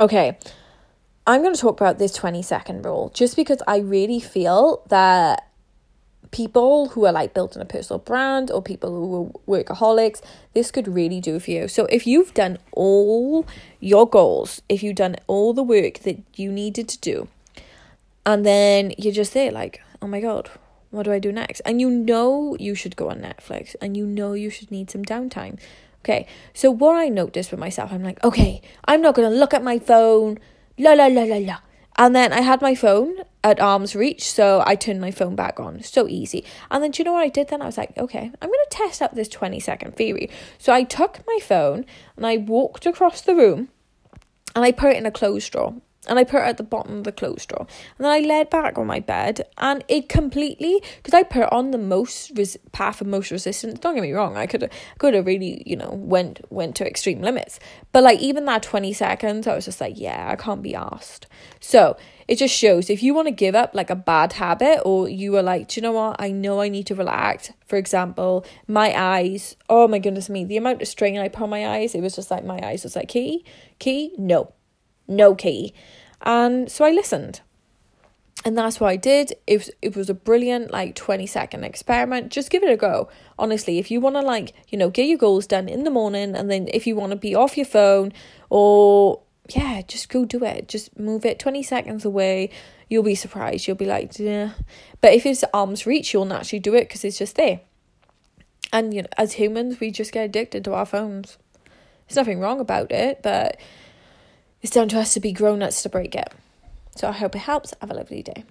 Okay, I'm going to talk about this 20 second rule just because I really feel that people who are like building a personal brand or people who are workaholics, this could really do for you. So if you've done all your goals, if you've done all the work that you needed to do, and then you're just there like, oh my god, what do I do next? And you know you should go on Netflix and you know you should need some downtime. Okay, so what I noticed with myself, I'm like, okay, I'm not gonna look at my phone, la la la la la. And then I had my phone at arm's reach, so I turned my phone back on. So easy. And then do you know what I did then? I was like, okay, I'm gonna test out this 20 second theory. So I took my phone and I walked across the room and I put it in a clothes drawer and I put it at the bottom of the clothes drawer. And then I laid back on my bed, and it completely because I put on the most res- path of most resistance. Don't get me wrong, I could could have really you know went went to extreme limits, but like even that twenty seconds, I was just like, yeah, I can't be asked. So it just shows if you want to give up like a bad habit, or you are like, do you know what? I know I need to relax. For example, my eyes. Oh my goodness me, the amount of strain I put on my eyes, it was just like my eyes was like key, key, no no key. And so I listened. And that's what I did. It was, it was a brilliant, like, 20 second experiment. Just give it a go. Honestly, if you want to, like, you know, get your goals done in the morning, and then if you want to be off your phone, or yeah, just go do it. Just move it 20 seconds away. You'll be surprised. You'll be like, yeah. But if it's arm's reach, you'll naturally do it because it's just there. And, you know, as humans, we just get addicted to our phones. There's nothing wrong about it, but it's down to us to be grown ups to break it. So I hope it helps. Have a lovely day.